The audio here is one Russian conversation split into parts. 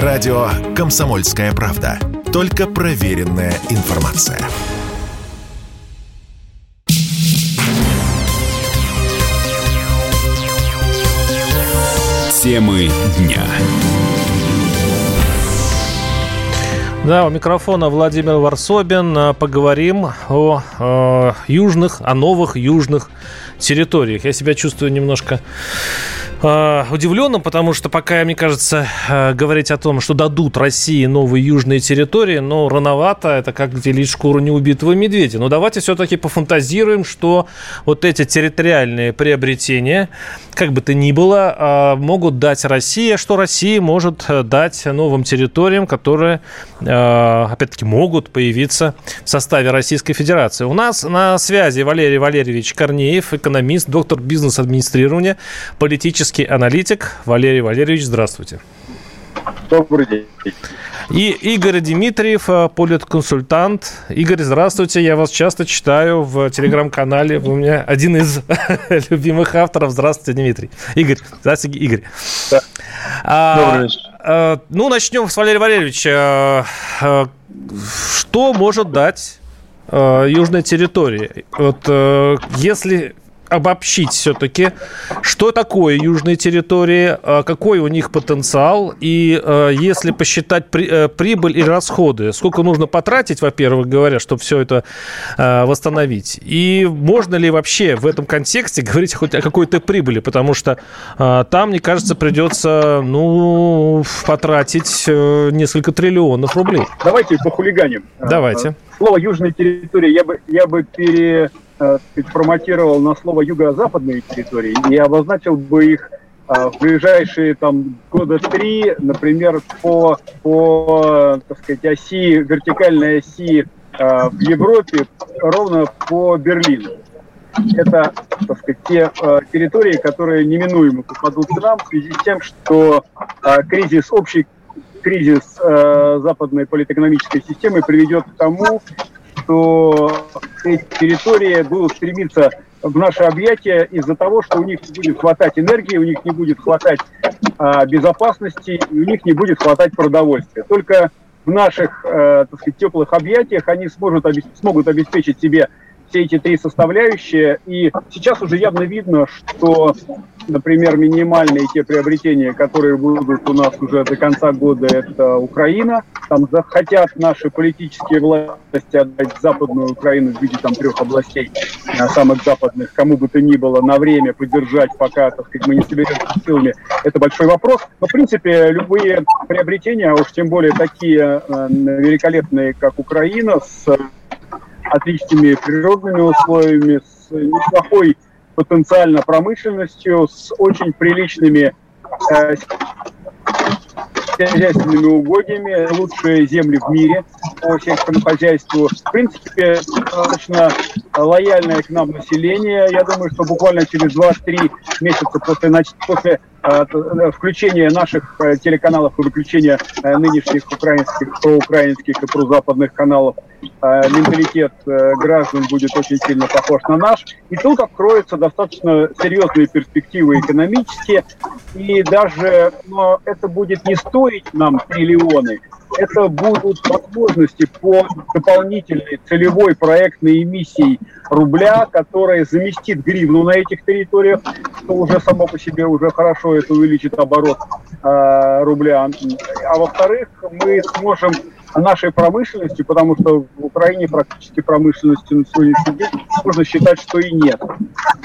Радио «Комсомольская правда». Только проверенная информация. Темы дня. Да, у микрофона Владимир Варсобин. Поговорим о, о южных, о новых южных территориях. Я себя чувствую немножко э, удивленным, потому что пока, мне кажется, э, говорить о том, что дадут России новые южные территории, но рановато, это как делить шкуру неубитого медведя. Но давайте все-таки пофантазируем, что вот эти территориальные приобретения, как бы то ни было, э, могут дать России, что Россия может дать новым территориям, которые, э, опять-таки, могут появиться в составе Российской Федерации. У нас на связи Валерий Валерьевич Корнеев, экономист, доктор бизнес-администрирования, политический аналитик. Валерий Валерьевич, здравствуйте. Добрый день. И Игорь Дмитриев, э, политконсультант. Игорь, здравствуйте. Я вас часто читаю в телеграм-канале. Вы у меня один из любимых авторов. Здравствуйте, Дмитрий. Игорь. Здравствуйте, Игорь. Да. А, Добрый вечер. А, ну, начнем с Валерия Валерьевича. А, что может дать южной территории? Вот если обобщить все-таки, что такое южные территории, а какой у них потенциал, и а, если посчитать э, прибыль и расходы, сколько нужно потратить, во-первых, говоря, чтобы все это а, восстановить, и можно ли вообще в этом контексте говорить хоть о какой-то прибыли, потому что там, мне кажется, придется, ну, потратить э, несколько триллионов рублей. Давайте по хулиганим. Давайте. Слово «южная территория» я бы, я бы пере э, форматировал на слово юго-западные территории и обозначил бы их э, в ближайшие там года три, например, по, по так сказать, оси, вертикальной оси э, в Европе ровно по Берлину. Это, так сказать, те э, территории, которые неминуемо попадут к нам в связи с тем, что э, кризис, общий кризис западной политэкономической системы приведет к тому, что эти территории будут стремиться в наше объятие из-за того, что у них не будет хватать энергии, у них не будет хватать а, безопасности, и у них не будет хватать продовольствия. Только в наших, э, так сказать, теплых объятиях они сможет, смогут обеспечить себе все эти три составляющие. И сейчас уже явно видно, что, например, минимальные те приобретения, которые будут у нас уже до конца года, это Украина. Там захотят наши политические власти отдать западную Украину в виде там трех областей, э, самых западных, кому бы то ни было, на время поддержать, пока, так сказать, мы не соберемся силами. Это большой вопрос. Но, в принципе, любые приобретения, а уж тем более такие э, великолепные, как Украина, с отличными природными условиями, с неплохой потенциально промышленностью, с очень приличными э, хозяйственными угодьями, лучшие земли в мире по сельскому хозяйству. В принципе, достаточно лояльное к нам население. Я думаю, что буквально через 2-3 месяца после, после Э, включение наших э, телеканалов и выключение э, нынешних украинских, проукраинских и прозападных каналов, менталитет граждан будет очень сильно похож на наш. И тут откроются достаточно серьезные перспективы экономические. И даже но это будет не стоить нам триллионы, это будут возможности по дополнительной целевой проектной эмиссии рубля, которая заместит гривну на этих территориях, что уже само по себе уже хорошо это увеличит оборот э, рубля. А во-вторых, мы сможем нашей промышленностью, потому что в Украине практически промышленности на сегодняшний день можно считать, что и нет.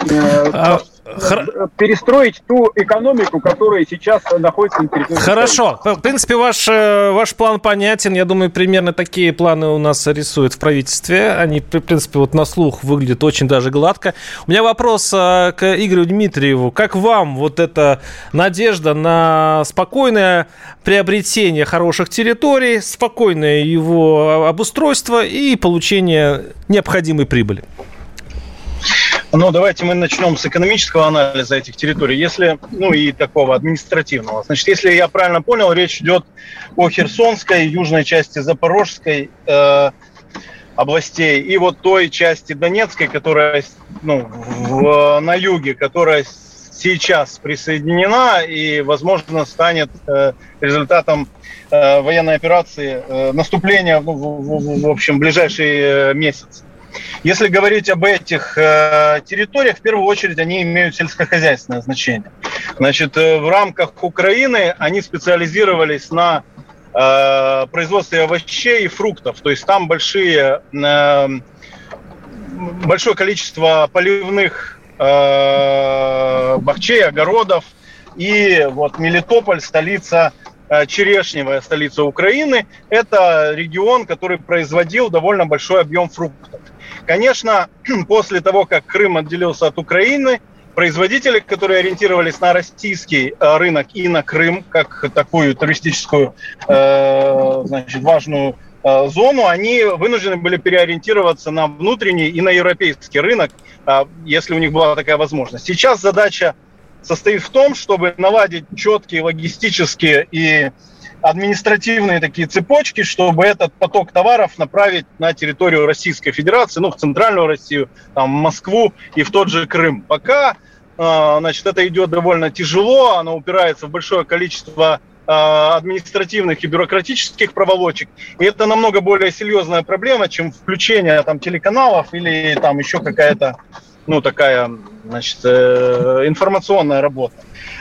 Э, а, Хр... перестроить ту экономику, которая сейчас находится на территории. Хорошо. В принципе, ваш, э, ваш план понятен. Я думаю, примерно такие планы у нас рисуют в правительстве. Они, в принципе, вот на слух выглядят очень даже гладко. У меня вопрос э, к Игорю Дмитриеву. Как вам вот эта надежда на спокойное приобретение хороших территорий, спокойное его обустройство и получение необходимой прибыли? Ну, давайте мы начнем с экономического анализа этих территорий, если, ну и такого административного. Значит, если я правильно понял, речь идет о Херсонской, южной части Запорожской э, областей и вот той части Донецкой, которая ну, в, на юге, которая сейчас присоединена и, возможно, станет э, результатом э, военной операции э, наступления ну, в, в, в общем, ближайший э, месяц. Если говорить об этих э, территориях, в первую очередь они имеют сельскохозяйственное значение. Значит, э, в рамках Украины они специализировались на э, производстве овощей и фруктов. То есть там большие, э, большое количество поливных э, бахчей, огородов. И вот Мелитополь, столица Э, черешневая столица Украины, это регион, который производил довольно большой объем фруктов. Конечно, после того, как Крым отделился от Украины, производители, которые ориентировались на российский э, рынок и на Крым, как такую туристическую, э, значит, важную зону, они вынуждены были переориентироваться на внутренний и на европейский рынок, если у них была такая возможность. Сейчас задача состоит в том, чтобы наладить четкие логистические и административные такие цепочки, чтобы этот поток товаров направить на территорию Российской Федерации, ну, в центральную Россию, там, Москву и в тот же Крым. Пока, а, значит, это идет довольно тяжело, оно упирается в большое количество а, административных и бюрократических проволочек. И это намного более серьезная проблема, чем включение там телеканалов или там еще какая-то ну, такая, значит, э, информационная работа.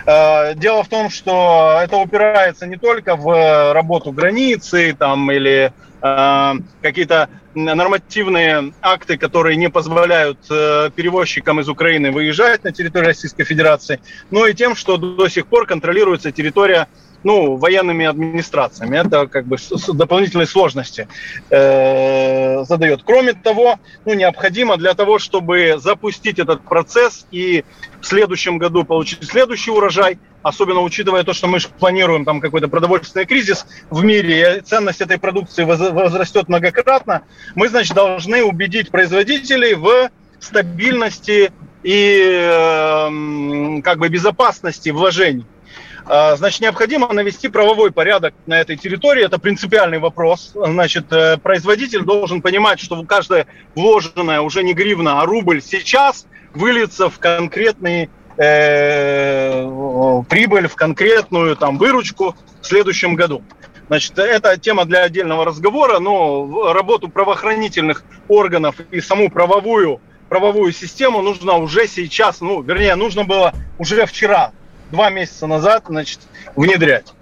Э, дело в том, что это упирается не только в работу границы там, или э, какие-то нормативные акты, которые не позволяют перевозчикам из Украины выезжать на территорию Российской Федерации, но и тем, что до сих пор контролируется территория ну, военными администрациями. Это как бы дополнительные сложности э, задает. Кроме того, ну, необходимо для того, чтобы запустить этот процесс и в следующем году получить следующий урожай, особенно учитывая то, что мы планируем там какой-то продовольственный кризис в мире, и ценность этой продукции возрастет многократно, мы, значит, должны убедить производителей в стабильности и э, как бы безопасности вложений. А, значит, необходимо навести правовой порядок на этой территории. Это принципиальный вопрос. Значит, э, производитель должен понимать, что каждая вложенная уже не гривна, а рубль сейчас выльется в конкретный э, прибыль, в конкретную там выручку в следующем году. Значит, это тема для отдельного разговора, но работу правоохранительных органов и саму правовую, правовую систему нужно уже сейчас, ну, вернее, нужно было уже вчера два месяца назад значит, внедрять.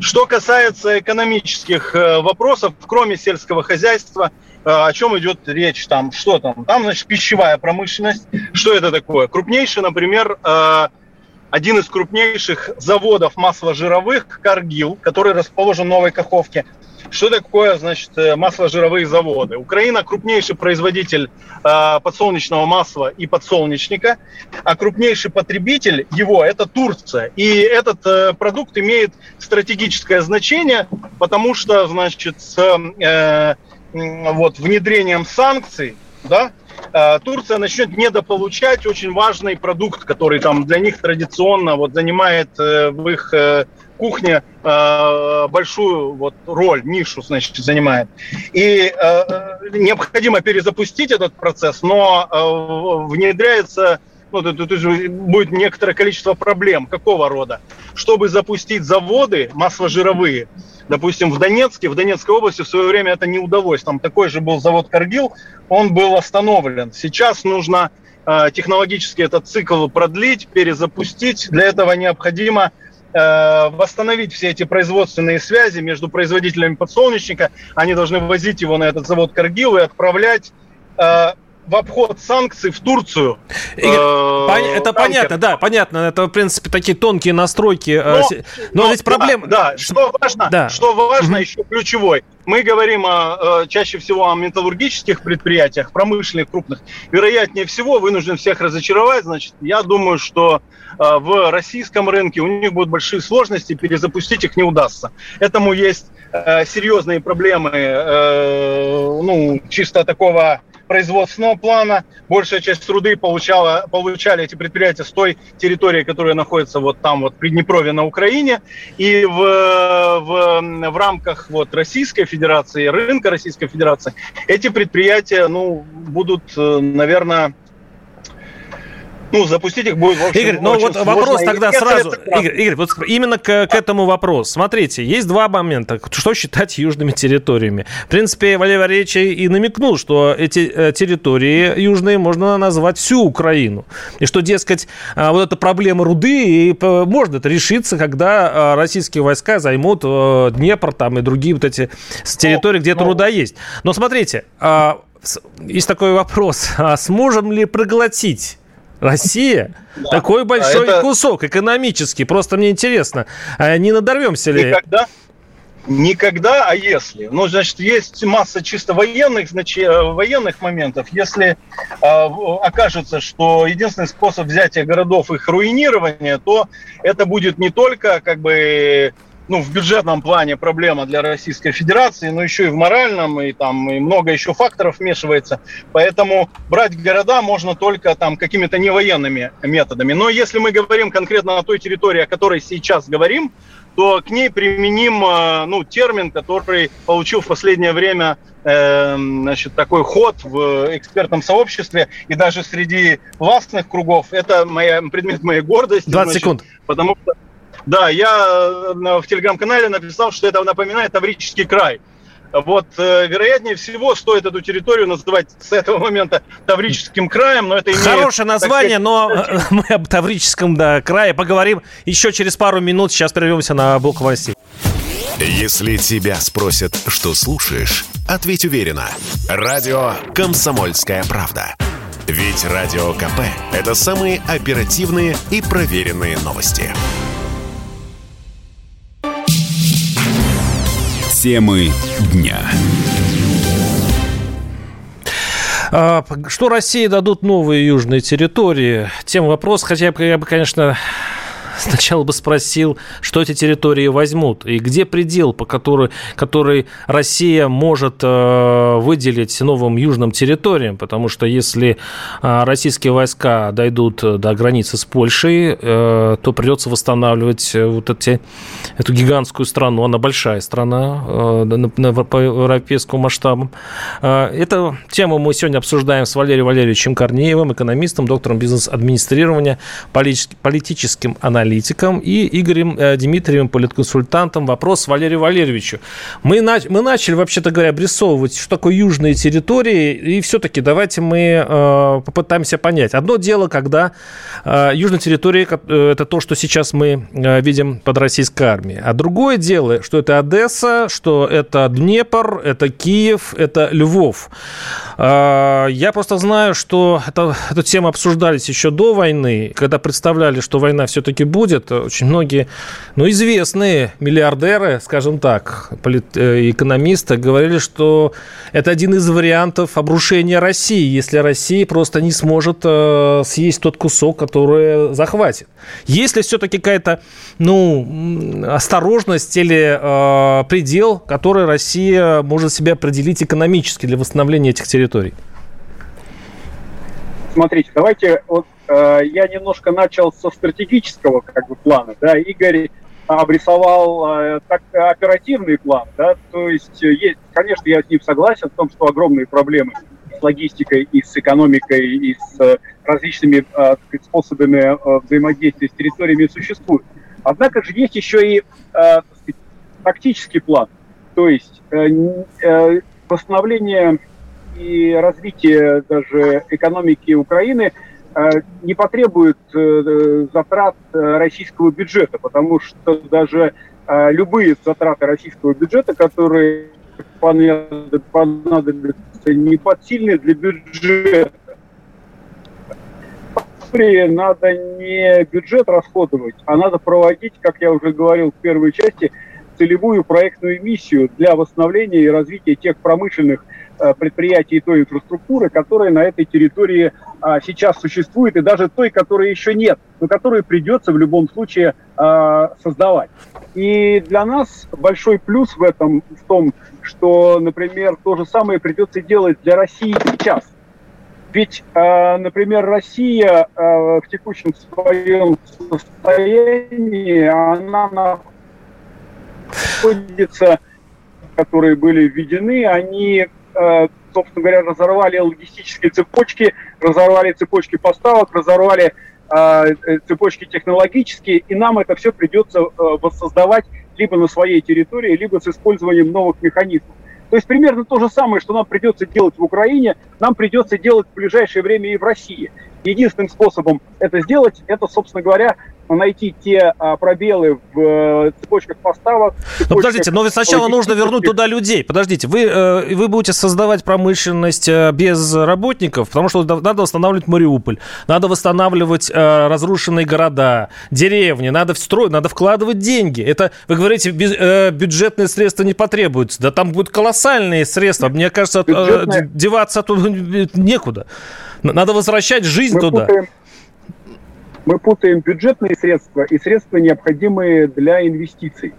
Что касается экономических э, вопросов, кроме сельского хозяйства, э, о чем идет речь там, что там? Там, значит, пищевая промышленность. Что это такое? Крупнейший, например, э, один из крупнейших заводов масложировых, Каргил, который расположен в Новой Каховке, что такое, значит, э, масложировые заводы? Украина крупнейший производитель э, подсолнечного масла и подсолнечника, а крупнейший потребитель его – это Турция. И этот э, продукт имеет стратегическое значение, потому что, значит, с э, вот, внедрением санкций, да, э, Турция начнет недополучать очень важный продукт, который там для них традиционно вот занимает э, в их кухня э, большую вот роль, нишу, значит, занимает. И э, необходимо перезапустить этот процесс, но э, внедряется ну, тут, тут будет некоторое количество проблем. Какого рода? Чтобы запустить заводы масложировые, допустим, в Донецке, в Донецкой области в свое время это не удалось. Там такой же был завод Каргил, он был остановлен. Сейчас нужно э, технологически этот цикл продлить, перезапустить. Для этого необходимо восстановить все эти производственные связи между производителями подсолнечника. Они должны возить его на этот завод Каргил и отправлять э, в обход санкций в Турцию. Игорь, э, это понятно, да, понятно. Это, в принципе, такие тонкие настройки. Э, но, но, но здесь проблема... Да, да, что важно, да. что важно угу. еще ключевой. Мы говорим о, чаще всего о металлургических предприятиях, промышленных, крупных. Вероятнее всего, вынужден всех разочаровать. Значит, я думаю, что э, в российском рынке у них будут большие сложности, перезапустить их не удастся. Этому есть серьезные проблемы, ну, чисто такого производственного плана. Большая часть труды получала, получали эти предприятия с той территории, которая находится вот там, вот в Приднепровье на Украине. И в, в, в рамках вот Российской Федерации, рынка Российской Федерации, эти предприятия ну, будут, наверное, ну, запустить их будет, в общем, Игорь, ну вот сложно. вопрос тогда И сразу. Игорь, Игорь, вот именно к, к этому вопросу. Смотрите, есть два момента. Что считать южными территориями? В принципе, Валерий Валерьевич и намекнул, что эти э, территории южные можно назвать всю Украину. И что, дескать, э, вот эта проблема руды, и можно это решиться, когда э, российские войска займут э, Днепр там и другие вот эти территории, где эта ну. руда есть. Но смотрите, с- есть такой вопрос. А сможем ли проглотить Россия такой большой это- кусок экономический. Просто мне интересно, а не надорвемся ли? Никогда? Никогда, а если? Ну, значит, есть масса чисто военных, значит, э, военных моментов. Если э, окажется, что единственный способ взятия городов их руинирования, то это будет не только как бы ну, в бюджетном плане проблема для Российской Федерации, но еще и в моральном, и там и много еще факторов вмешивается. Поэтому брать города можно только там какими-то невоенными методами. Но если мы говорим конкретно о той территории, о которой сейчас говорим, то к ней применим э, ну, термин, который получил в последнее время э, значит, такой ход в экспертном сообществе и даже среди властных кругов. Это моя, предмет моей гордости. 20 значит, секунд. Потому что, да, я э, в телеграм-канале написал, что это напоминает Таврический край. Вот, э, вероятнее всего, стоит эту территорию называть с этого момента Таврическим краем, но это имеет... Хорошее название, сказать, но мы об Таврическом да, крае поговорим еще через пару минут. Сейчас прервемся на блок новостей. Если тебя спросят, что слушаешь, ответь уверенно. Радио «Комсомольская правда». Ведь Радио КП – это самые оперативные и проверенные новости. Темы дня. А, Что России дадут новые южные территории? Тем вопрос, хотя я бы, конечно, сначала бы спросил, что эти территории возьмут и где предел, по который, который Россия может э, выделить новым южным территориям, потому что если э, российские войска дойдут до границы с Польшей, э, то придется восстанавливать вот эти, эту гигантскую страну, она большая страна на, на- по европейскому масштабу. Эту тему мы сегодня обсуждаем с Валерием Валерьевичем Корнеевым, экономистом, доктором бизнес-администрирования, полит- политическим аналитиком и Игорем э, Дмитриевым, политконсультантом. Вопрос Валерию Валерьевичу. Мы, нач- мы начали, вообще-то говоря, обрисовывать, что такое южные территории, и все-таки давайте мы э, попытаемся понять. Одно дело, когда э, южные территории э, это то, что сейчас мы э, видим под российской армией. А другое дело, что это Одесса, что это Днепр, это Киев, это Львов. Э, Я просто знаю, что это, эту тему обсуждались еще до войны, когда представляли, что война все-таки будет. Очень многие, ну, известные миллиардеры, скажем так, полит- э, экономисты говорили, что это один из вариантов обрушения России, если Россия просто не сможет э, съесть тот кусок, который захватит. Есть ли все-таки какая-то, ну, осторожность или э, предел, который Россия может себе определить экономически для восстановления этих территорий? Смотрите, давайте вот я немножко начал со стратегического как бы плана, да, Игорь обрисовал э, так оперативный план, да, то есть, э, есть, конечно, я с ним согласен в том, что огромные проблемы с логистикой и с экономикой и с э, различными э, сказать, способами э, взаимодействия с территориями существуют. Однако же есть еще и э, сказать, тактический план, то есть э, э, восстановление и развитие даже экономики Украины э, не потребует э, затрат э, российского бюджета, потому что даже э, любые затраты российского бюджета, которые понадоб- понадобятся, не подсильны для бюджета. Надо не бюджет расходовать, а надо проводить, как я уже говорил в первой части, целевую проектную миссию для восстановления и развития тех промышленных э, предприятий и той инфраструктуры, которая на этой территории а, сейчас существует, и даже той, которой еще нет, но которую придется в любом случае а, создавать. И для нас большой плюс в этом в том, что, например, то же самое придется делать для России сейчас. Ведь, э, например, Россия э, в текущем своем состоянии, она находится, которые были введены, они э, собственно говоря, разорвали логистические цепочки, разорвали цепочки поставок, разорвали э, цепочки технологические, и нам это все придется э, воссоздавать либо на своей территории, либо с использованием новых механизмов. То есть примерно то же самое, что нам придется делать в Украине, нам придется делать в ближайшее время и в России. Единственным способом это сделать, это, собственно говоря, найти те а, пробелы в э, цепочках поставок. Цепочках но подождите, но сначала нужно вернуть туда людей. Подождите, вы, э, вы будете создавать промышленность э, без работников, потому что надо восстанавливать Мариуполь, надо восстанавливать э, разрушенные города, деревни, надо встроить, надо вкладывать деньги. Это, вы говорите, без, э, бюджетные средства не потребуются. Да там будут колоссальные средства. Мне кажется, э, Бюджетные... деваться оттуда некуда. Надо возвращать жизнь мы туда. Путаем, мы путаем бюджетные средства и средства, необходимые для инвестиций.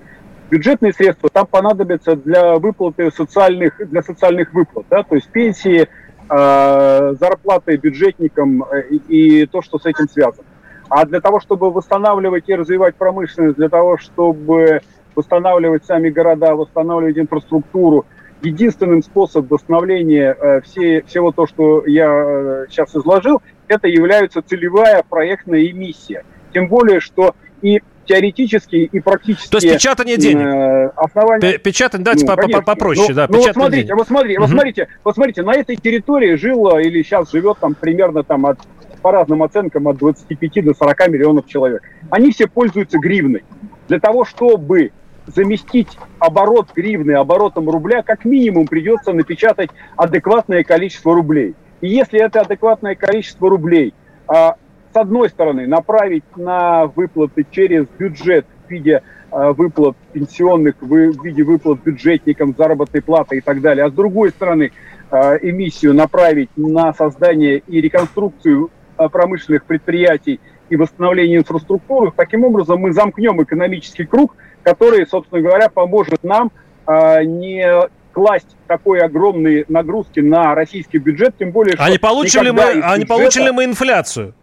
Бюджетные средства там понадобятся для выплаты социальных, для социальных выплат, да, то есть пенсии, э, зарплаты бюджетникам э, и то, что с этим связано. А для того, чтобы восстанавливать и развивать промышленность, для того, чтобы восстанавливать сами города, восстанавливать инфраструктуру, единственным способом восстановления э, все, всего то, что я э, сейчас изложил, это является целевая проектная эмиссия. Тем более, что и теоретически и практически... То есть печатание денег. Э, основания... Печатание, давайте ну, по попроще, ну, да, ну, вот смотрите, денег. вот смотрите, угу. вот смотрите, вот смотрите, на этой территории жило или сейчас живет там примерно там от, по разным оценкам от 25 до 40 миллионов человек. Они все пользуются гривной. Для того, чтобы заместить оборот гривны оборотом рубля, как минимум придется напечатать адекватное количество рублей. И если это адекватное количество рублей, а, с одной стороны, направить на выплаты через бюджет в виде а, выплат пенсионных, в виде выплат бюджетникам, заработной платы и так далее, а с другой стороны, а, эмиссию направить на создание и реконструкцию промышленных предприятий и восстановление инфраструктуры, таким образом мы замкнем экономический круг, который, собственно говоря, поможет нам а, не класть такой огромные нагрузки на российский бюджет, тем более, что... А не получим, ли мы, а не получим ли мы инфляцию?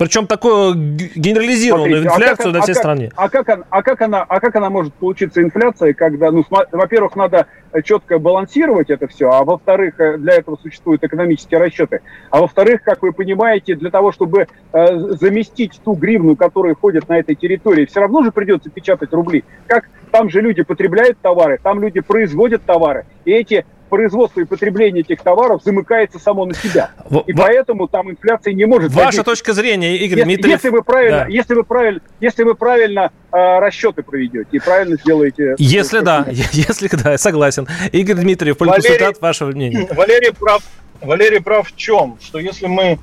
Причем такую генерализированную Смотрите, инфляцию а как, на всей а стране. а, как, а, как она, а как она может получиться инфляция, когда, ну, во-первых, надо четко балансировать это все, а во-вторых, э, для этого существуют экономические расчеты, а во-вторых, как вы понимаете, для того, чтобы э, заместить ту гривну, которая ходит на этой территории, все равно же придется печатать рубли. Как там же люди потребляют товары, там люди производят товары, и эти производство и потребление этих товаров замыкается само на себя. В, и в... поэтому там инфляция не может... Ваша точка зрения, Игорь если, Дмитриев... Если вы правильно, да. если вы правильно, если вы правильно э, расчеты проведете и правильно сделаете... Если да, если да, согласен. Игорь Дмитриев, консультант, вашего мнения. Валерий прав, Валерий прав в чем? Что если мы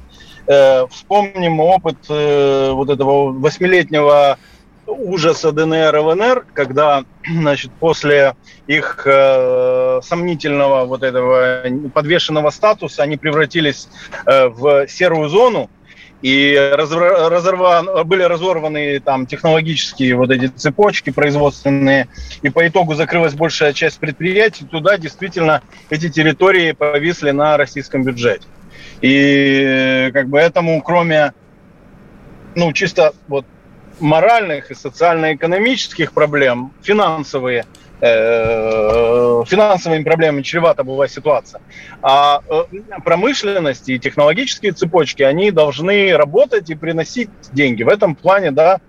э, вспомним опыт э, вот этого восьмилетнего ужаса ДНР и ЛНР, когда, значит, после их э, сомнительного вот этого подвешенного статуса они превратились э, в серую зону, и разорва, были разорваны там технологические вот эти цепочки производственные, и по итогу закрылась большая часть предприятий, туда действительно эти территории повисли на российском бюджете. И э, как бы этому, кроме ну, чисто вот моральных и социально-экономических проблем, финансовые, э, финансовыми проблемами чревата была ситуация. А э, промышленность и технологические цепочки, они должны работать и приносить деньги. В этом плане, да,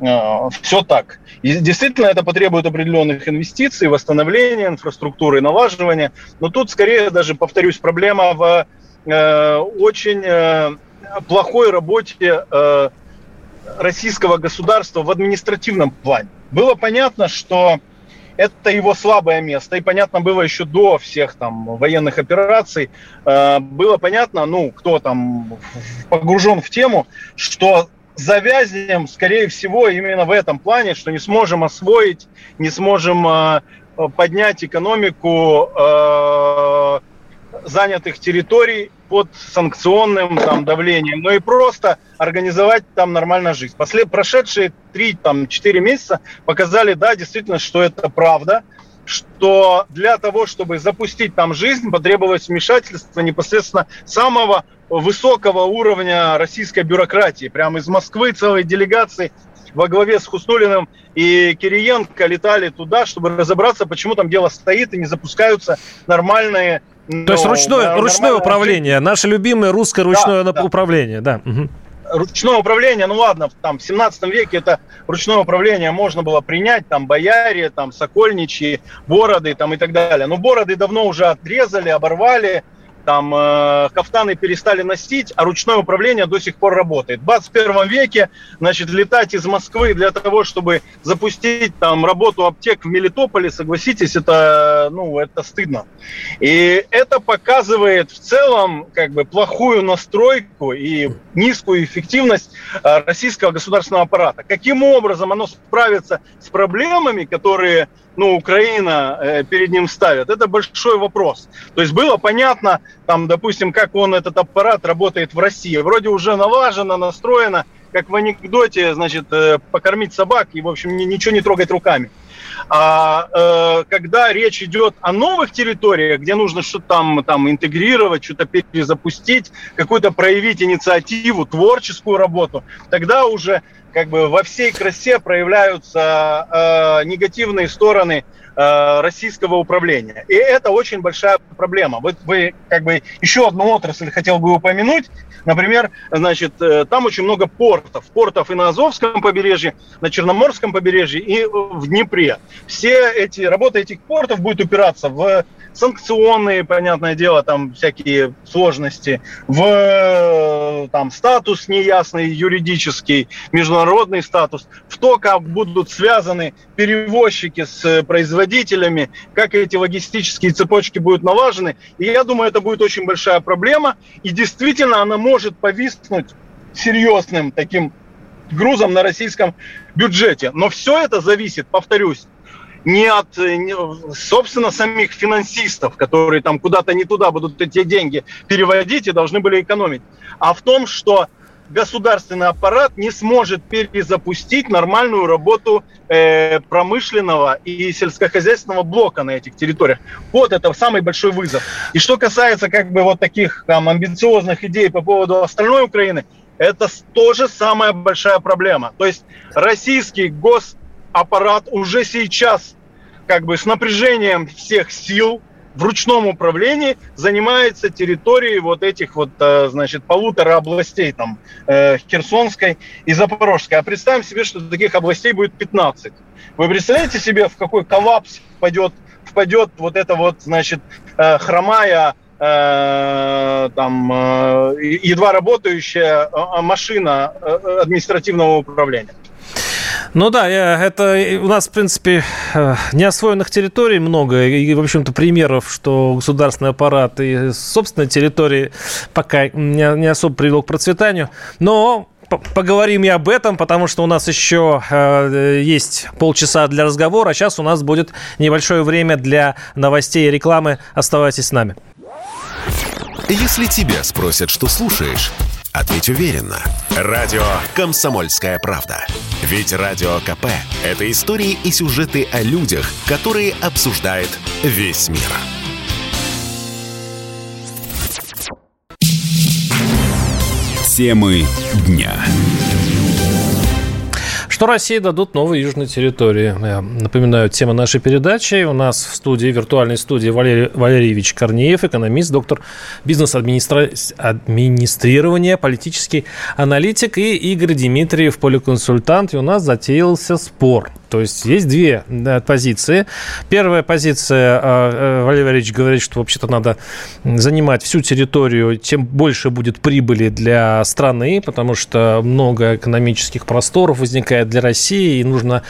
э, все так. И действительно, это потребует определенных инвестиций, восстановления инфраструктуры, налаживания. Но тут, скорее, даже, повторюсь, проблема в э, очень э, плохой работе э, российского государства в административном плане. Было понятно, что это его слабое место, и понятно было еще до всех там военных операций, э, было понятно, ну, кто там погружен в тему, что завязнем, скорее всего, именно в этом плане, что не сможем освоить, не сможем э, поднять экономику э, занятых территорий под санкционным там, давлением, но и просто организовать там нормально жизнь. После, прошедшие 3-4 месяца показали, да, действительно, что это правда, что для того, чтобы запустить там жизнь, потребовалось вмешательство непосредственно самого высокого уровня российской бюрократии. Прямо из Москвы целой делегации во главе с Хуснулиным и Кириенко летали туда, чтобы разобраться, почему там дело стоит и не запускаются нормальные То есть ручное, ручное управление, наше любимое русское ручное да, управление, да. Угу ручное управление, ну ладно, там в 17 веке это ручное управление можно было принять, там бояре, там сокольничьи, бороды там и так далее. Но бороды давно уже отрезали, оборвали, там э, кафтаны перестали носить, а ручное управление до сих пор работает. В 21 веке, значит, летать из Москвы для того, чтобы запустить там работу аптек в Мелитополе, согласитесь, это, ну, это стыдно. И это показывает в целом как бы плохую настройку и низкую эффективность э, российского государственного аппарата. Каким образом оно справится с проблемами, которые ну, Украина э, перед ним ставит, это большой вопрос. То есть было понятно, там, допустим, как он, этот аппарат работает в России. Вроде уже налажено, настроено, как в анекдоте, значит, э, покормить собак и, в общем, ничего не трогать руками. А э, когда речь идет о новых территориях, где нужно что-то там, там интегрировать, что-то перезапустить, какую-то проявить инициативу, творческую работу, тогда уже как бы во всей красе проявляются э, негативные стороны э, российского управления. И это очень большая проблема. Вот вы как бы еще одну отрасль хотел бы упомянуть. Например, значит, э, там очень много портов. Портов и на Азовском побережье, на Черноморском побережье и в Днепре. Все эти работы этих портов будут упираться в санкционные, понятное дело, там всякие сложности, в там, статус неясный юридический, международный статус, в то, как будут связаны перевозчики с производителями, как эти логистические цепочки будут налажены. И я думаю, это будет очень большая проблема. И действительно, она может повиснуть серьезным таким грузом на российском бюджете. Но все это зависит, повторюсь, не от, не, собственно, самих финансистов, которые там куда-то не туда будут эти деньги переводить и должны были экономить, а в том, что государственный аппарат не сможет перезапустить нормальную работу э, промышленного и сельскохозяйственного блока на этих территориях. Вот это самый большой вызов. И что касается как бы вот таких там амбициозных идей по поводу остальной Украины, это тоже самая большая проблема. То есть российский госаппарат уже сейчас как бы с напряжением всех сил в ручном управлении занимается территорией вот этих вот, э, значит, полутора областей, там, э, Херсонской и Запорожской. А представим себе, что таких областей будет 15. Вы представляете себе, в какой коллапс впадет, впадет вот эта вот, значит, э, хромая там едва работающая машина административного управления. Ну да, это у нас, в принципе, э, неосвоенных территорий много, и, в общем-то, примеров, что государственный аппарат и собственной территории пока не, особо привел к процветанию. Но поговорим и об этом, потому что у нас еще э, есть полчаса для разговора, а сейчас у нас будет небольшое время для новостей и рекламы. Оставайтесь с нами. Если тебя спросят, что слушаешь, Ответь уверенно. Радио «Комсомольская правда». Ведь Радио КП – это истории и сюжеты о людях, которые обсуждает весь мир. Темы дня. Что России дадут новые южные территории? Я напоминаю, тема нашей передачи. У нас в студии, виртуальной студии Валерий Валерьевич Корнеев, экономист, доктор бизнес-администрирования, политический аналитик, и Игорь Дмитриев, поликонсультант. И у нас затеялся спор – то есть есть две позиции. Первая позиция, а, э, Валерий Валерьевич говорит, что вообще-то надо занимать всю территорию, тем больше будет прибыли для страны, потому что много экономических просторов возникает для России, и нужно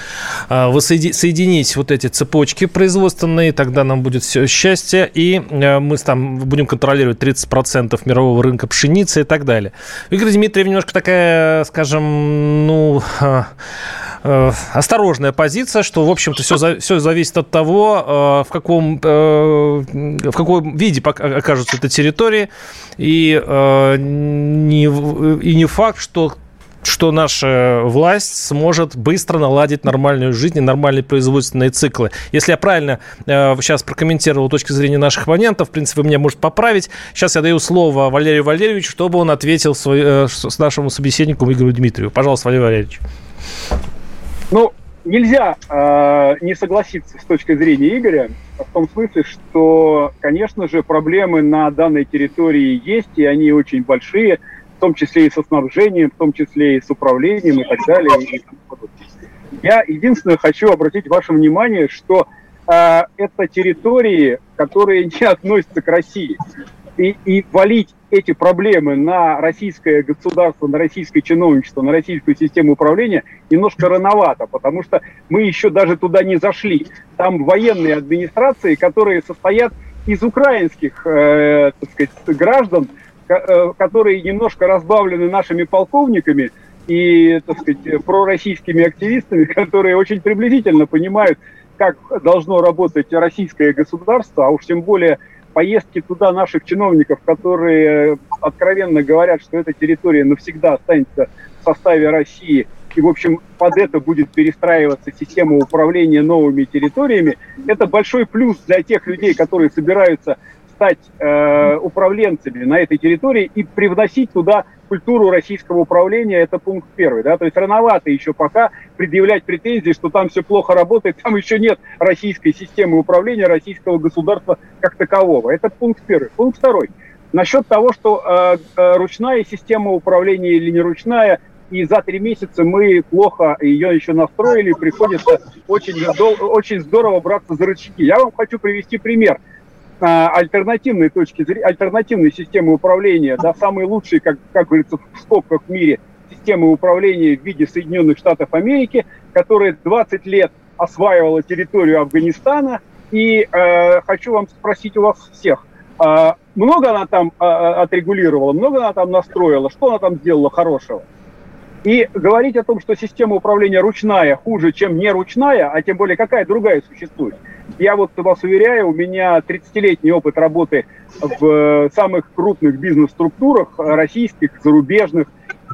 а, соединить вот эти цепочки производственные, тогда нам будет все счастье, и э, мы там будем контролировать 30% мирового рынка пшеницы и так далее. Игорь Дмитриев немножко такая, скажем, ну Э, осторожная позиция, что, в общем-то, все, за, все зависит от того, э, в каком, э, в каком виде окажутся эти территории. И, не, и не факт, что что наша власть сможет быстро наладить нормальную жизнь и нормальные производственные циклы. Если я правильно э, сейчас прокомментировал точки зрения наших абонентов, в принципе, вы меня можете поправить. Сейчас я даю слово Валерию Валерьевичу, чтобы он ответил свой, э, с нашему собеседнику Игорю Дмитриеву. Пожалуйста, Валерий Валерьевич. Ну, нельзя э, не согласиться с точки зрения Игоря в том смысле, что, конечно же, проблемы на данной территории есть, и они очень большие, в том числе и со снабжением, в том числе и с управлением и так далее. Я единственное хочу обратить ваше внимание, что э, это территории, которые не относятся к России. И, и валить эти проблемы на российское государство, на российское чиновничество, на российскую систему управления немножко рановато, потому что мы еще даже туда не зашли. Там военные администрации, которые состоят из украинских э, так сказать, граждан, э, которые немножко разбавлены нашими полковниками и, так сказать, пророссийскими активистами, которые очень приблизительно понимают, как должно работать российское государство, а уж тем более поездки туда наших чиновников, которые э, откровенно говорят, что эта территория навсегда останется в составе России, и, в общем, под это будет перестраиваться система управления новыми территориями, это большой плюс для тех людей, которые собираются стать э, управленцами на этой территории и привносить туда культуру российского управления, это пункт первый. Да? То есть рановато еще пока предъявлять претензии, что там все плохо работает, там еще нет российской системы управления, российского государства как такового. Это пункт первый. Пункт второй. Насчет того, что э, э, ручная система управления или не ручная, и за три месяца мы плохо ее еще настроили, приходится очень, очень здорово браться за рычаги. Я вам хочу привести пример – альтернативной точки зрения, альтернативной системы управления, да, самые лучшие, как, как говорится, в скобках в мире, системы управления в виде Соединенных Штатов Америки, которая 20 лет осваивала территорию Афганистана. И э, хочу вам спросить у вас всех, э, много она там э, отрегулировала, много она там настроила, что она там сделала хорошего? И говорить о том, что система управления ручная хуже, чем не ручная, а тем более какая другая существует. Я вот вас уверяю, у меня 30-летний опыт работы в э, самых крупных бизнес-структурах, российских, зарубежных.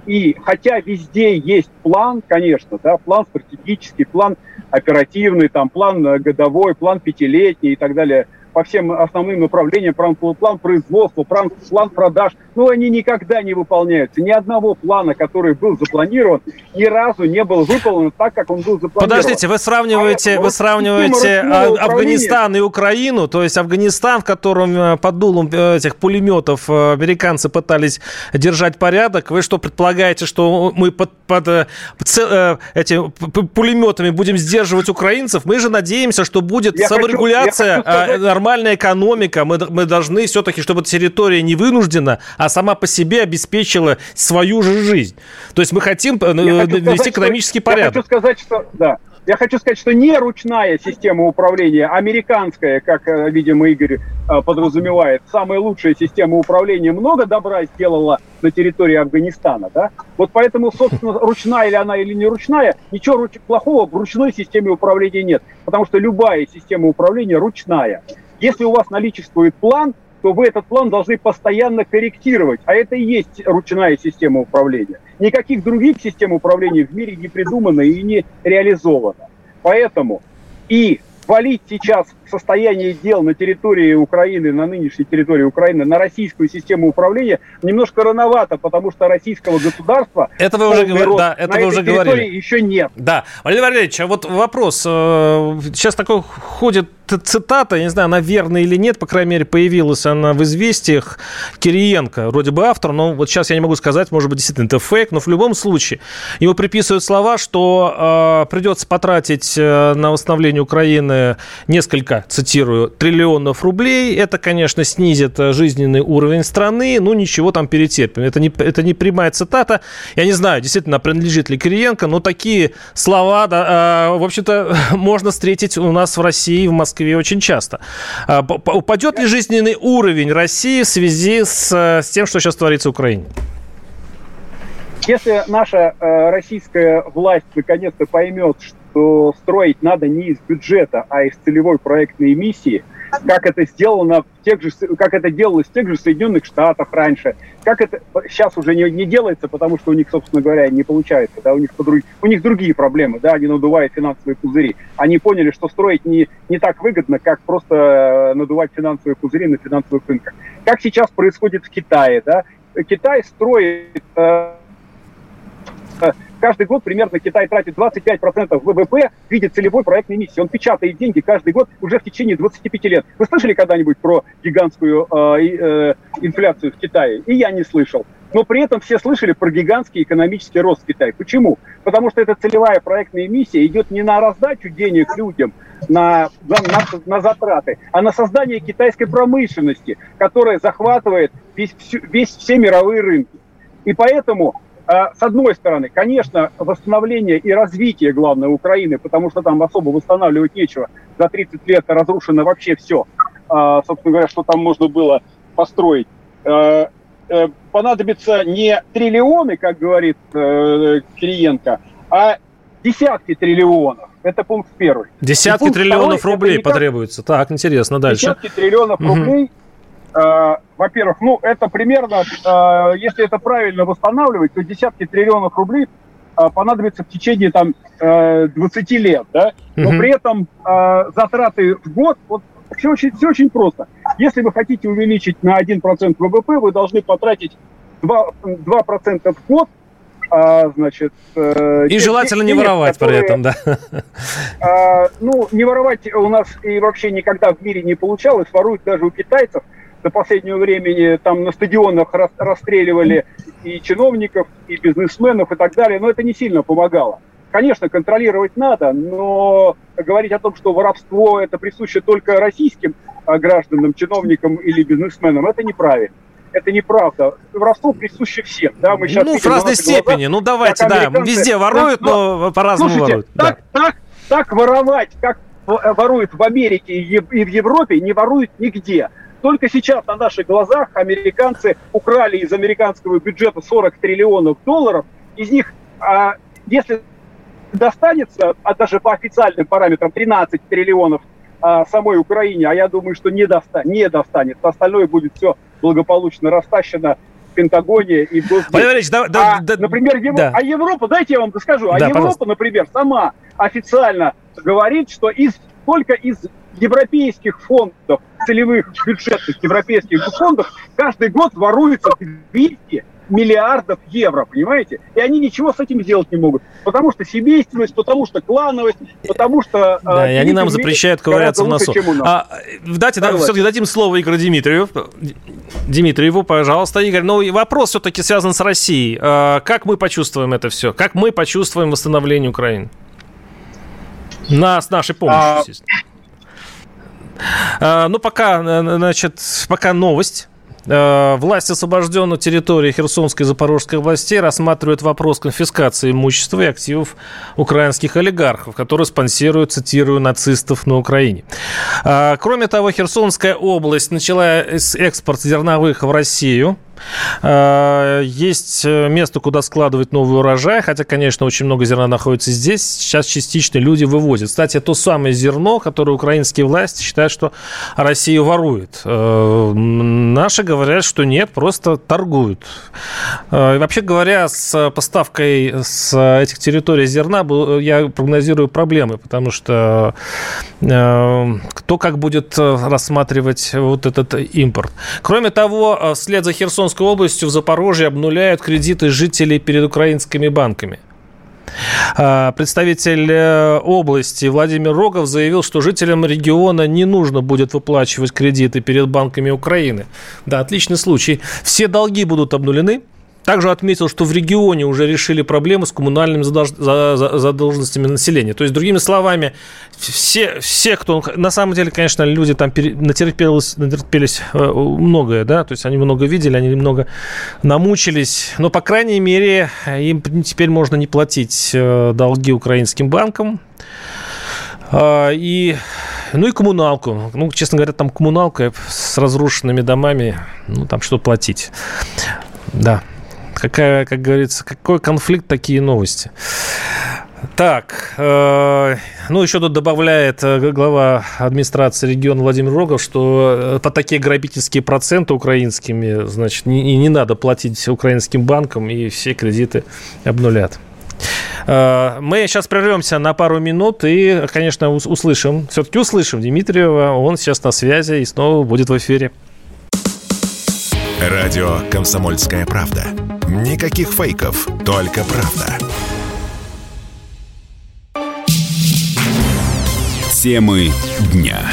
И хотя везде есть план, конечно, да, план стратегический, план оперативный, там, план годовой, план пятилетний и так далее – по всем основным направлениям, план, план производства, план, план продаж, но они никогда не выполняются. Ни одного плана, который был запланирован, ни разу не был выполнен так, как он был запланирован. Подождите, вы сравниваете, а, вы сравниваете Афганистан и Украину, то есть Афганистан, в котором э, под дулом э, этих пулеметов э, американцы пытались держать порядок, вы что, предполагаете, что мы под, под, под этими пулеметами будем сдерживать украинцев? Мы же надеемся, что будет я саморегуляция хочу, я хочу нормальная экономика, мы, мы должны все-таки, чтобы территория не вынуждена, а сама по себе обеспечила свою же жизнь. То есть мы хотим э, навести экономический что, порядок. Я хочу сказать, что, да, я хочу сказать, что не ручная система управления, американская, как, э, видимо, Игорь э, подразумевает, самая лучшая система управления много добра сделала на территории Афганистана, да? Вот поэтому, собственно, ручная ли она или не ручная, ничего плохого в ручной системе управления нет, потому что любая система управления ручная. Если у вас наличествует план, то вы этот план должны постоянно корректировать. А это и есть ручная система управления. Никаких других систем управления в мире не придумано и не реализовано. Поэтому и валить сейчас состояние дел на территории Украины, на нынешней территории Украины, на российскую систему управления немножко рановато, потому что российского государства... Это вы уже, говор... да, это вы уже говорили. еще нет. Да. Валерий Валерьевич, а вот вопрос. Э, сейчас такой ходит цитата, я не знаю, она верная или нет, по крайней мере, появилась она в «Известиях» Кириенко, вроде бы автор, но вот сейчас я не могу сказать, может быть, действительно это фейк, но в любом случае ему приписывают слова, что э, придется потратить э, на восстановление Украины несколько цитирую, триллионов рублей. Это, конечно, снизит э, жизненный уровень страны. Ну, ничего там перетерпим. Это не, это не прямая цитата. Я не знаю, действительно, принадлежит ли Кириенко, но такие слова, да, э, в общем-то, можно встретить у нас в России, в Москве очень часто. Э, упадет ли жизненный уровень России в связи с, с тем, что сейчас творится в Украине? Если наша э, российская власть наконец-то поймет, что что строить надо не из бюджета, а из целевой проектной миссии, как это сделано в тех же, как это делалось в тех же Соединенных Штатах раньше, как это сейчас уже не, не делается, потому что у них, собственно говоря, не получается, да, у них, подруг, у них другие проблемы, да, они надувают финансовые пузыри. Они поняли, что строить не, не так выгодно, как просто надувать финансовые пузыри на финансовых рынках. Как сейчас происходит в Китае, да, Китай строит э, каждый год примерно Китай тратит 25% ВВП в виде целевой проектной миссии. Он печатает деньги каждый год уже в течение 25 лет. Вы слышали когда-нибудь про гигантскую э, э, инфляцию в Китае? И я не слышал. Но при этом все слышали про гигантский экономический рост Китая. Почему? Потому что эта целевая проектная миссия идет не на раздачу денег людям, на, на, на затраты, а на создание китайской промышленности, которая захватывает весь, весь, все мировые рынки. И поэтому, с одной стороны, конечно, восстановление и развитие, главное, Украины, потому что там особо восстанавливать нечего. За 30 лет разрушено вообще все. Э, собственно говоря, что там можно было построить. Э, э, понадобится не триллионы, как говорит э, Кириенко, а десятки триллионов. Это пункт первый. Десятки пункт триллионов второй, рублей никак... потребуется. Так, интересно, дальше. Десятки триллионов угу. рублей. Э, во-первых, ну, это примерно, э, если это правильно восстанавливать, то десятки триллионов рублей э, понадобится в течение там э, 20 лет, да, но угу. при этом затраты в год, вот все очень, все очень просто. Если вы хотите увеличить на 1% ВВП, вы должны потратить 2%, 2% в год а, значит... И желательно не воровать которые, при этом, да. А, ну, не воровать у нас и вообще никогда в мире не получалось. Воруют даже у китайцев. До последнего времени там на стадионах расстреливали и чиновников, и бизнесменов, и так далее. Но это не сильно помогало. Конечно, контролировать надо, но говорить о том, что воровство это присуще только российским а, гражданам, чиновникам или бизнесменам, это неправильно это неправда. Воровство присуще всем. Да? Мы сейчас ну, в разной степени. Глаза, ну, давайте, да, везде воруют, но, но по-разному слушайте, воруют. Так, да. так, так воровать, как воруют в Америке и в Европе, не воруют нигде. Только сейчас на наших глазах американцы украли из американского бюджета 40 триллионов долларов. Из них, а, если достанется, а даже по официальным параметрам, 13 триллионов а, самой Украине, а я думаю, что не, доста не достанется. Остальное будет все благополучно растащено в Пентагоне и в Госдепе. Да, да, а, да, например, Ев... да. а Европа, дайте я вам скажу, а да, Европа, пожалуйста. например, сама официально говорит, что из только из европейских фондов, целевых бюджетных европейских фондов, каждый год воруется 200 миллиардов евро, понимаете? И они ничего с этим сделать не могут. Потому что семейственность, потому что клановость, потому что... Да, э, и они нам запрещают ковыряться в носу. А, дайте, да, все-таки дадим слово Игорю Дмитриеву. Дмитриеву, пожалуйста, Игорь. Ну, вопрос все-таки связан с Россией. А, как мы почувствуем это все? Как мы почувствуем восстановление Украины? На, с нашей помощью, а... естественно. А, ну, пока, значит, пока новость. Э, власть освобожденных территории Херсонской и Запорожской областей рассматривает вопрос конфискации имущества и активов украинских олигархов, которые спонсируют, цитирую, нацистов на Украине. Э, кроме того, Херсонская область начала экспорт зерновых в Россию. Э, есть э, место, куда складывать новый урожай, хотя, конечно, очень много зерна находится здесь. Сейчас частично люди вывозят. Кстати, то самое зерно, которое украинские власти считают, что Россия ворует. Э, наши говорят, что нет, просто торгуют. Вообще говоря, с поставкой с этих территорий зерна я прогнозирую проблемы, потому что кто как будет рассматривать вот этот импорт. Кроме того, вслед за Херсон Херсонской областью в Запорожье обнуляют кредиты жителей перед украинскими банками. А, представитель э, области Владимир Рогов заявил, что жителям региона не нужно будет выплачивать кредиты перед банками Украины. Да, отличный случай. Все долги будут обнулены, также отметил, что в регионе уже решили проблемы с коммунальными задолженностями населения. То есть, другими словами, все, все кто... На самом деле, конечно, люди там натерпелись, натерпелись э, многое, да, то есть они много видели, они много намучились, но, по крайней мере, им теперь можно не платить э, долги украинским банкам, а, и, ну и коммуналку. Ну, честно говоря, там коммуналка с разрушенными домами, ну, там что платить. Да. Какая, как говорится, какой конфликт, такие новости. Так, э, ну еще тут добавляет э, глава администрации региона Владимир Рогов, что э, по такие грабительские проценты украинскими, значит, не, не надо платить украинским банкам, и все кредиты обнулят. Э, мы сейчас прервемся на пару минут и, конечно, услышим, все-таки услышим Дмитриева, он сейчас на связи и снова будет в эфире. Радио «Комсомольская правда». Никаких фейков, только правда. Темы дня.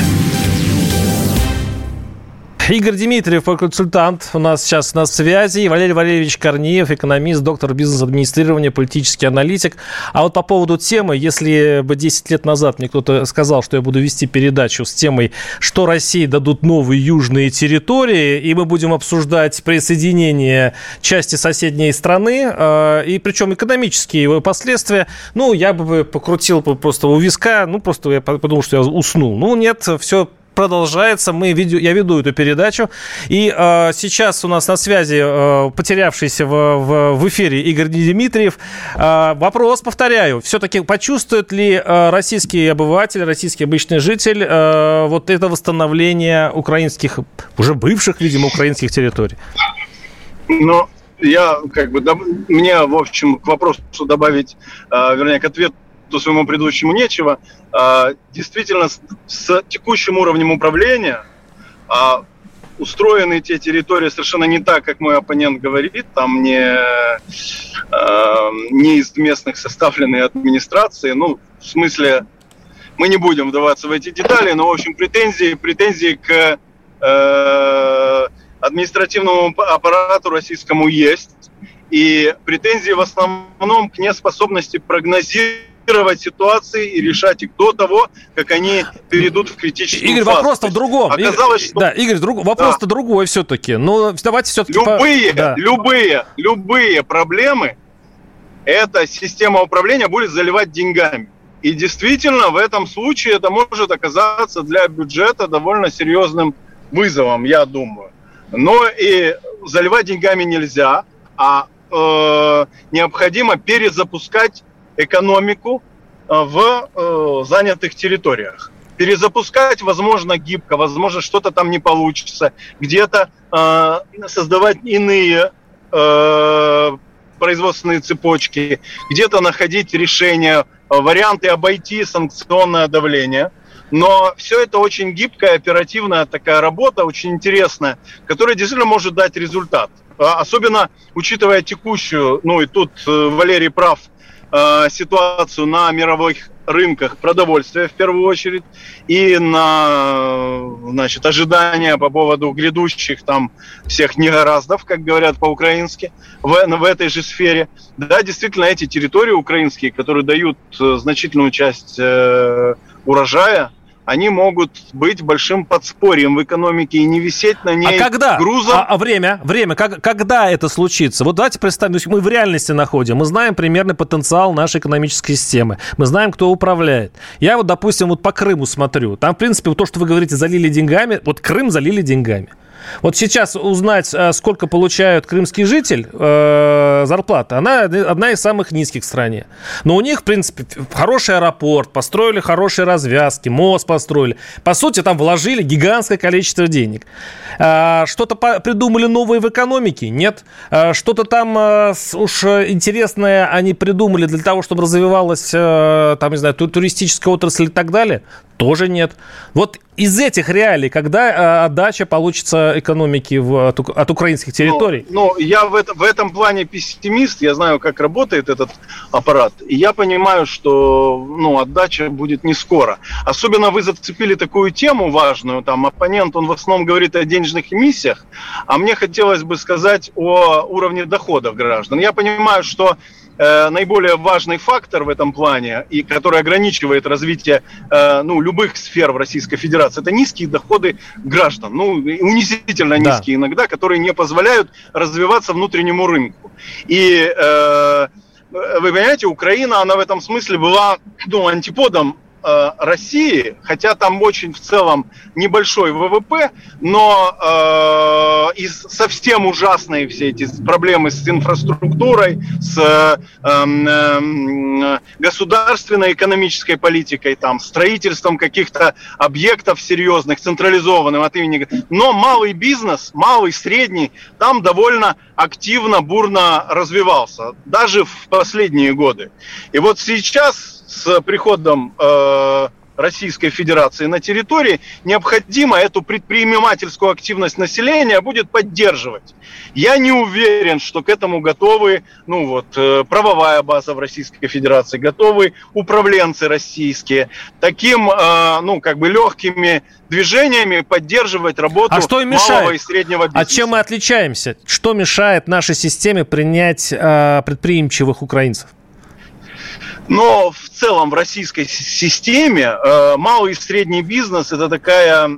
Игорь Дмитриев, консультант, у нас сейчас на связи. Валерий Валерьевич Корнеев, экономист, доктор бизнес-администрирования, политический аналитик. А вот по поводу темы, если бы 10 лет назад мне кто-то сказал, что я буду вести передачу с темой, что России дадут новые южные территории, и мы будем обсуждать присоединение части соседней страны, э, и причем экономические его последствия, ну, я бы покрутил просто у виска, ну, просто я подумал, что я уснул. Ну, нет, все продолжается. Мы видео, я веду эту передачу. И э, сейчас у нас на связи э, потерявшийся в, в, в эфире Игорь Дмитриев. Э, вопрос, повторяю, все-таки почувствует ли э, российский обыватель, российский обычный житель э, вот это восстановление украинских, уже бывших, видимо, украинских территорий? Ну, я как бы, мне, в общем, к вопросу добавить, э, вернее, к ответу то своему предыдущему нечего. А, действительно, с, текущим уровнем управления а, устроены те территории совершенно не так, как мой оппонент говорит. Там не, а, не из местных составленные администрации. Ну, в смысле, мы не будем вдаваться в эти детали, но, в общем, претензии, претензии к э, административному аппарату российскому есть. И претензии в основном к неспособности прогнозировать контролировать ситуации и решать их до того, как они перейдут в критическую Игорь, фазу. вопрос-то в другом. Оказалось, что... Да, Игорь, друг... вопрос-то да. другой все-таки. Но давайте все-таки... Любые, по... да. любые, любые проблемы эта система управления будет заливать деньгами. И действительно, в этом случае это может оказаться для бюджета довольно серьезным вызовом, я думаю. Но и заливать деньгами нельзя, а э, необходимо перезапускать экономику э, в э, занятых территориях. Перезапускать, возможно, гибко, возможно, что-то там не получится. Где-то э, создавать иные производственные цепочки, где-то находить решения, варианты обойти санкционное давление. Но все это очень гибкая, оперативная такая работа, очень интересная, которая действительно может дать результат. А, особенно учитывая текущую, ну и тут Валерий прав, Э, ситуацию на мировых рынках продовольствия в первую очередь и на значит, ожидания по поводу грядущих там всех негораздов, как говорят по-украински, в, в этой же сфере. Да, действительно, эти территории украинские, которые дают э, значительную часть э, урожая, они могут быть большим подспорьем в экономике и не висеть на ней а когда? грузом. А, а время? Время. Как, когда это случится? Вот давайте представим, мы в реальности находим. Мы знаем примерный потенциал нашей экономической системы. Мы знаем, кто управляет. Я вот, допустим, вот по Крыму смотрю. Там, в принципе, то, что вы говорите, залили деньгами. Вот Крым залили деньгами. Вот сейчас узнать, э, сколько получают крымский житель э, зарплата, она одна из самых низких в стране. Но у них, в принципе, хороший аэропорт, построили хорошие развязки, мост построили. По сути, там вложили гигантское количество денег. Э, что-то придумали новое в экономике? Нет. Э, что-то там э, уж интересное они придумали для того, чтобы развивалась, э, там, не знаю, туристическая отрасль и так далее? Тоже нет. Вот из этих реалий, когда э, отдача получится экономики в, от, от украинских территорий? Ну, ну я в, это, в этом плане пессимист. Я знаю, как работает этот аппарат. И я понимаю, что ну, отдача будет не скоро. Особенно вы зацепили такую тему важную. Там оппонент, он в основном говорит о денежных эмиссиях. А мне хотелось бы сказать о уровне доходов граждан. Я понимаю, что Э, наиболее важный фактор в этом плане, и который ограничивает развитие э, ну, любых сфер в Российской Федерации, это низкие доходы граждан. Ну, унизительно да. низкие иногда, которые не позволяют развиваться внутреннему рынку. И э, вы понимаете, Украина, она в этом смысле была ну, антиподом Э, России, хотя там очень в целом небольшой ВВП, но э, и совсем ужасные все эти проблемы с инфраструктурой, с э, э, государственной экономической политикой, там, строительством каких-то объектов серьезных, централизованным от имени. Но малый бизнес, малый, средний, там довольно активно, бурно развивался, даже в последние годы. И вот сейчас с приходом э, Российской Федерации на территории, необходимо эту предпринимательскую активность населения будет поддерживать. Я не уверен, что к этому готовы ну вот, э, правовая база в Российской Федерации, готовы управленцы российские. Таким, э, ну, как бы легкими движениями поддерживать работу а что мешает? малого и среднего бизнеса. А чем мы отличаемся? Что мешает нашей системе принять э, предприимчивых украинцев? Но в целом в российской системе э, малый и средний бизнес это такая,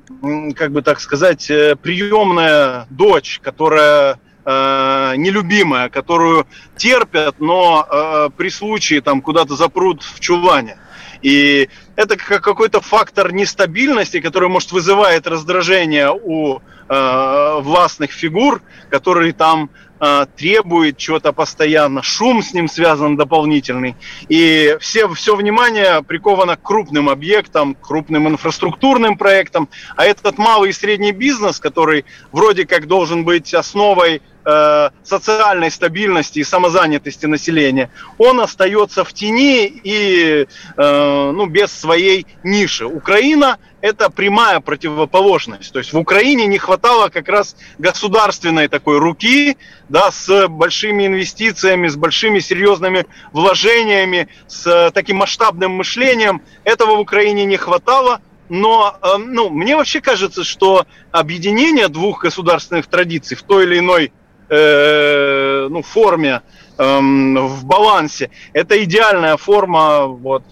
как бы так сказать, э, приемная дочь, которая э, нелюбимая, которую терпят, но э, при случае там куда-то запрут в чулане. И это какой-то фактор нестабильности, который, может, вызывает раздражение у э, властных фигур, которые там э, требует чего-то постоянно, шум с ним связан дополнительный. И все, все внимание приковано к крупным объектам, крупным инфраструктурным проектам. А этот малый и средний бизнес, который вроде как должен быть основой э, социальной стабильности и самозанятости населения, он остается в тени и э, ну, без своей ниши. Украина это прямая противоположность. То есть в Украине не хватало как раз государственной такой руки, да, с большими инвестициями, с большими серьезными вложениями, с таким масштабным мышлением. Этого в Украине не хватало. Но э, ну, мне вообще кажется, что объединение двух государственных традиций в той или иной э, ну, форме, э, в балансе, это идеальная форма вот,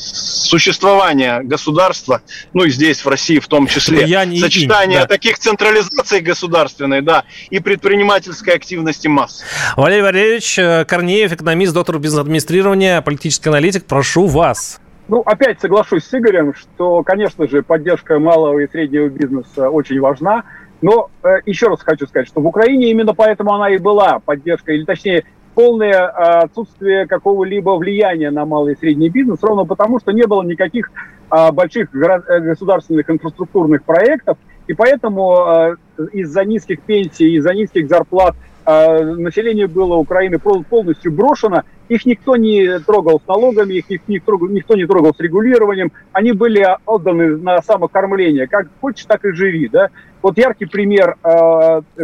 существования государства, ну и здесь, в России в том числе. Я не Сочетание да. таких централизаций государственной, да, и предпринимательской активности масс. Валерий Валерьевич э, Корнеев, экономист, доктор бизнес-администрирования, политический аналитик, прошу вас. Ну, опять соглашусь с Игорем, что, конечно же, поддержка малого и среднего бизнеса очень важна. Но э, еще раз хочу сказать, что в Украине именно поэтому она и была поддержка, или точнее полное а, отсутствие какого-либо влияния на малый и средний бизнес, ровно потому, что не было никаких а, больших э, государственных инфраструктурных проектов, и поэтому а, из-за низких пенсий, из-за низких зарплат население было Украины полностью брошено, их никто не трогал с налогами, их никто, не трогал с регулированием, они были отданы на самокормление, как хочешь, так и живи, да. Вот яркий пример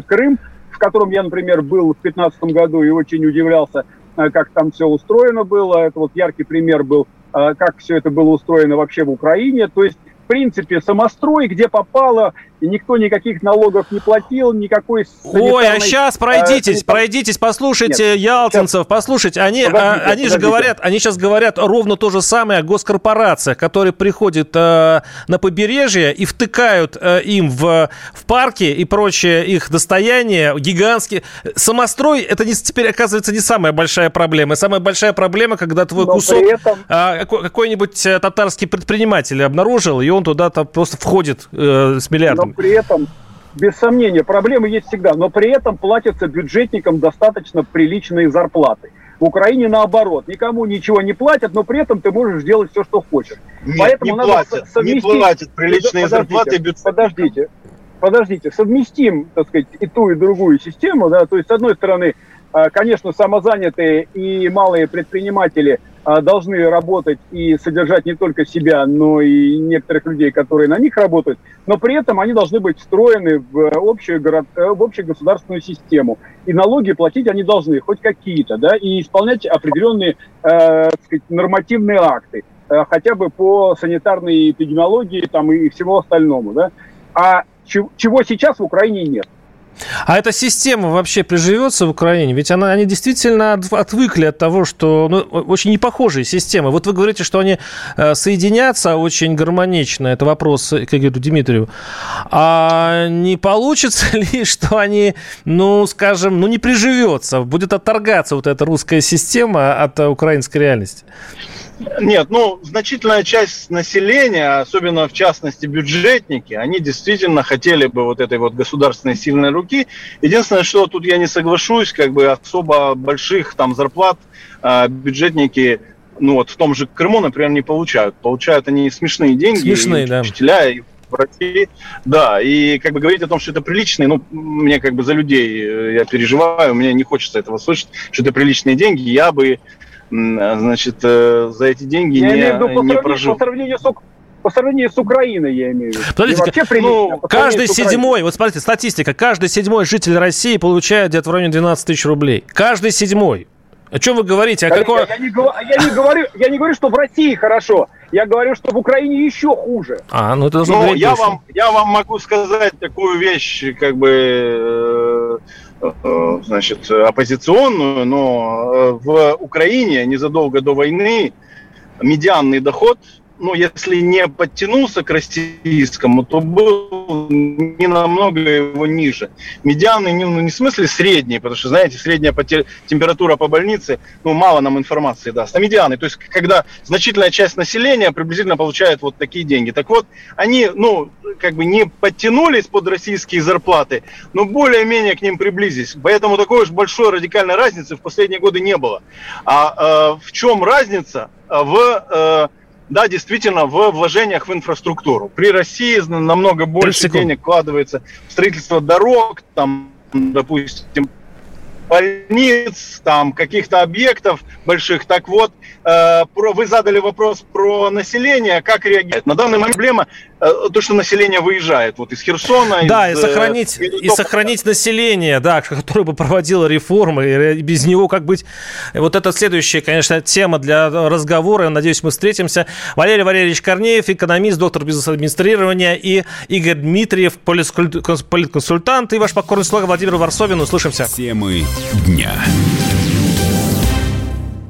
Крым – в котором я, например, был в 2015 году и очень удивлялся, э, как там все устроено было. Это вот яркий пример был, э, как все это было устроено вообще в Украине. То есть, принципе, самострой, где попало, и никто никаких налогов не платил, никакой. Ой, а сейчас пройдитесь, э, пройдитесь, послушайте Нет, ялтинцев, сейчас... послушайте, они, подождите, а, они подождите. же говорят, они сейчас говорят ровно то же самое о госкорпорациях, которые приходят э, на побережье и втыкают э, им в, в парки и прочее их достояние гигантские. Самострой, это не, теперь оказывается не самая большая проблема. Самая большая проблема, когда твой Но кусок этом... э, какой-нибудь э, татарский предприниматель обнаружил, и он туда-то просто входит э, с миллиардом но при этом, без сомнения, проблемы есть всегда, но при этом платятся бюджетникам достаточно приличные зарплаты. В Украине наоборот, никому ничего не платят, но при этом ты можешь делать все, что хочешь. Нет, Поэтому не надо платят, совместить... не платят приличные подождите, зарплаты бюджетникам. Подождите, подождите, совместим, так сказать, и ту, и другую систему, да, то есть, с одной стороны, а, конечно, самозанятые и малые предприниматели должны работать и содержать не только себя, но и некоторых людей, которые на них работают, но при этом они должны быть встроены в общую, город, э, в общую государственную систему. И налоги платить они должны, хоть какие-то, да, и исполнять определенные э, сказать, нормативные акты, э, хотя бы по санитарной эпидемиологии там, и всему остальному. Да. А чего сейчас в Украине нет. А эта система вообще приживется в Украине? Ведь она, они действительно отвыкли от того, что ну, очень непохожие системы. Вот вы говорите, что они э, соединятся очень гармонично. Это вопрос к Игорю Дмитриеву. А не получится ли, что они, ну, скажем, ну, не приживется? Будет отторгаться вот эта русская система от э, украинской реальности? Нет, ну, значительная часть населения, особенно в частности бюджетники, они действительно хотели бы вот этой вот государственной сильной руки. Единственное, что тут я не соглашусь, как бы особо больших там зарплат э, бюджетники ну вот в том же Крыму, например, не получают. Получают они смешные деньги. Смешные, и да. Учителя, и врачи. Да, и как бы говорить о том, что это приличные, ну, мне как бы за людей э, я переживаю, мне не хочется этого слышать, что это приличные деньги, я бы значит, э, за эти деньги Я не, имею в виду, по не прожил. По сравнению с, по сравнению с Украиной, я имею в виду. Подождите, ну, каждый седьмой, вот смотрите, статистика, каждый седьмой житель России получает где-то в районе 12 тысяч рублей. Каждый седьмой. О чем вы говорите? О какой... я, не, я, не говорю, я не говорю, что в России хорошо. Я говорю, что в Украине еще хуже. А, ну это должно быть. Я вам, я вам могу сказать такую вещь, как бы, э, значит, оппозиционную, но э, в Украине незадолго до войны медианный доход ну, если не подтянулся к российскому, то был не намного его ниже. Медианный, не, ну, не в смысле средний, потому что, знаете, средняя температура по больнице, ну, мало нам информации даст. А медианный, то есть, когда значительная часть населения приблизительно получает вот такие деньги. Так вот, они, ну, как бы не подтянулись под российские зарплаты, но более-менее к ним приблизились. Поэтому такой уж большой радикальной разницы в последние годы не было. А э, в чем разница? В э, да, действительно, в вложениях в инфраструктуру. При России намного больше денег вкладывается в строительство дорог, там, допустим, больниц, там, каких-то объектов больших. Так вот, э, про, вы задали вопрос про население, как реагирует. На данный момент проблема э, то, что население выезжает вот из Херсона. Да, из, и сохранить, э, и сохранить население, да, которое бы проводило реформы, и без него как быть. Вот это следующая, конечно, тема для разговора. Надеюсь, мы встретимся. Валерий Валерьевич Корнеев, экономист, доктор бизнес-администрирования, и Игорь Дмитриев, политконсультант, и ваш покорный слуга Владимир Варсовин. Услышимся. Темы дня.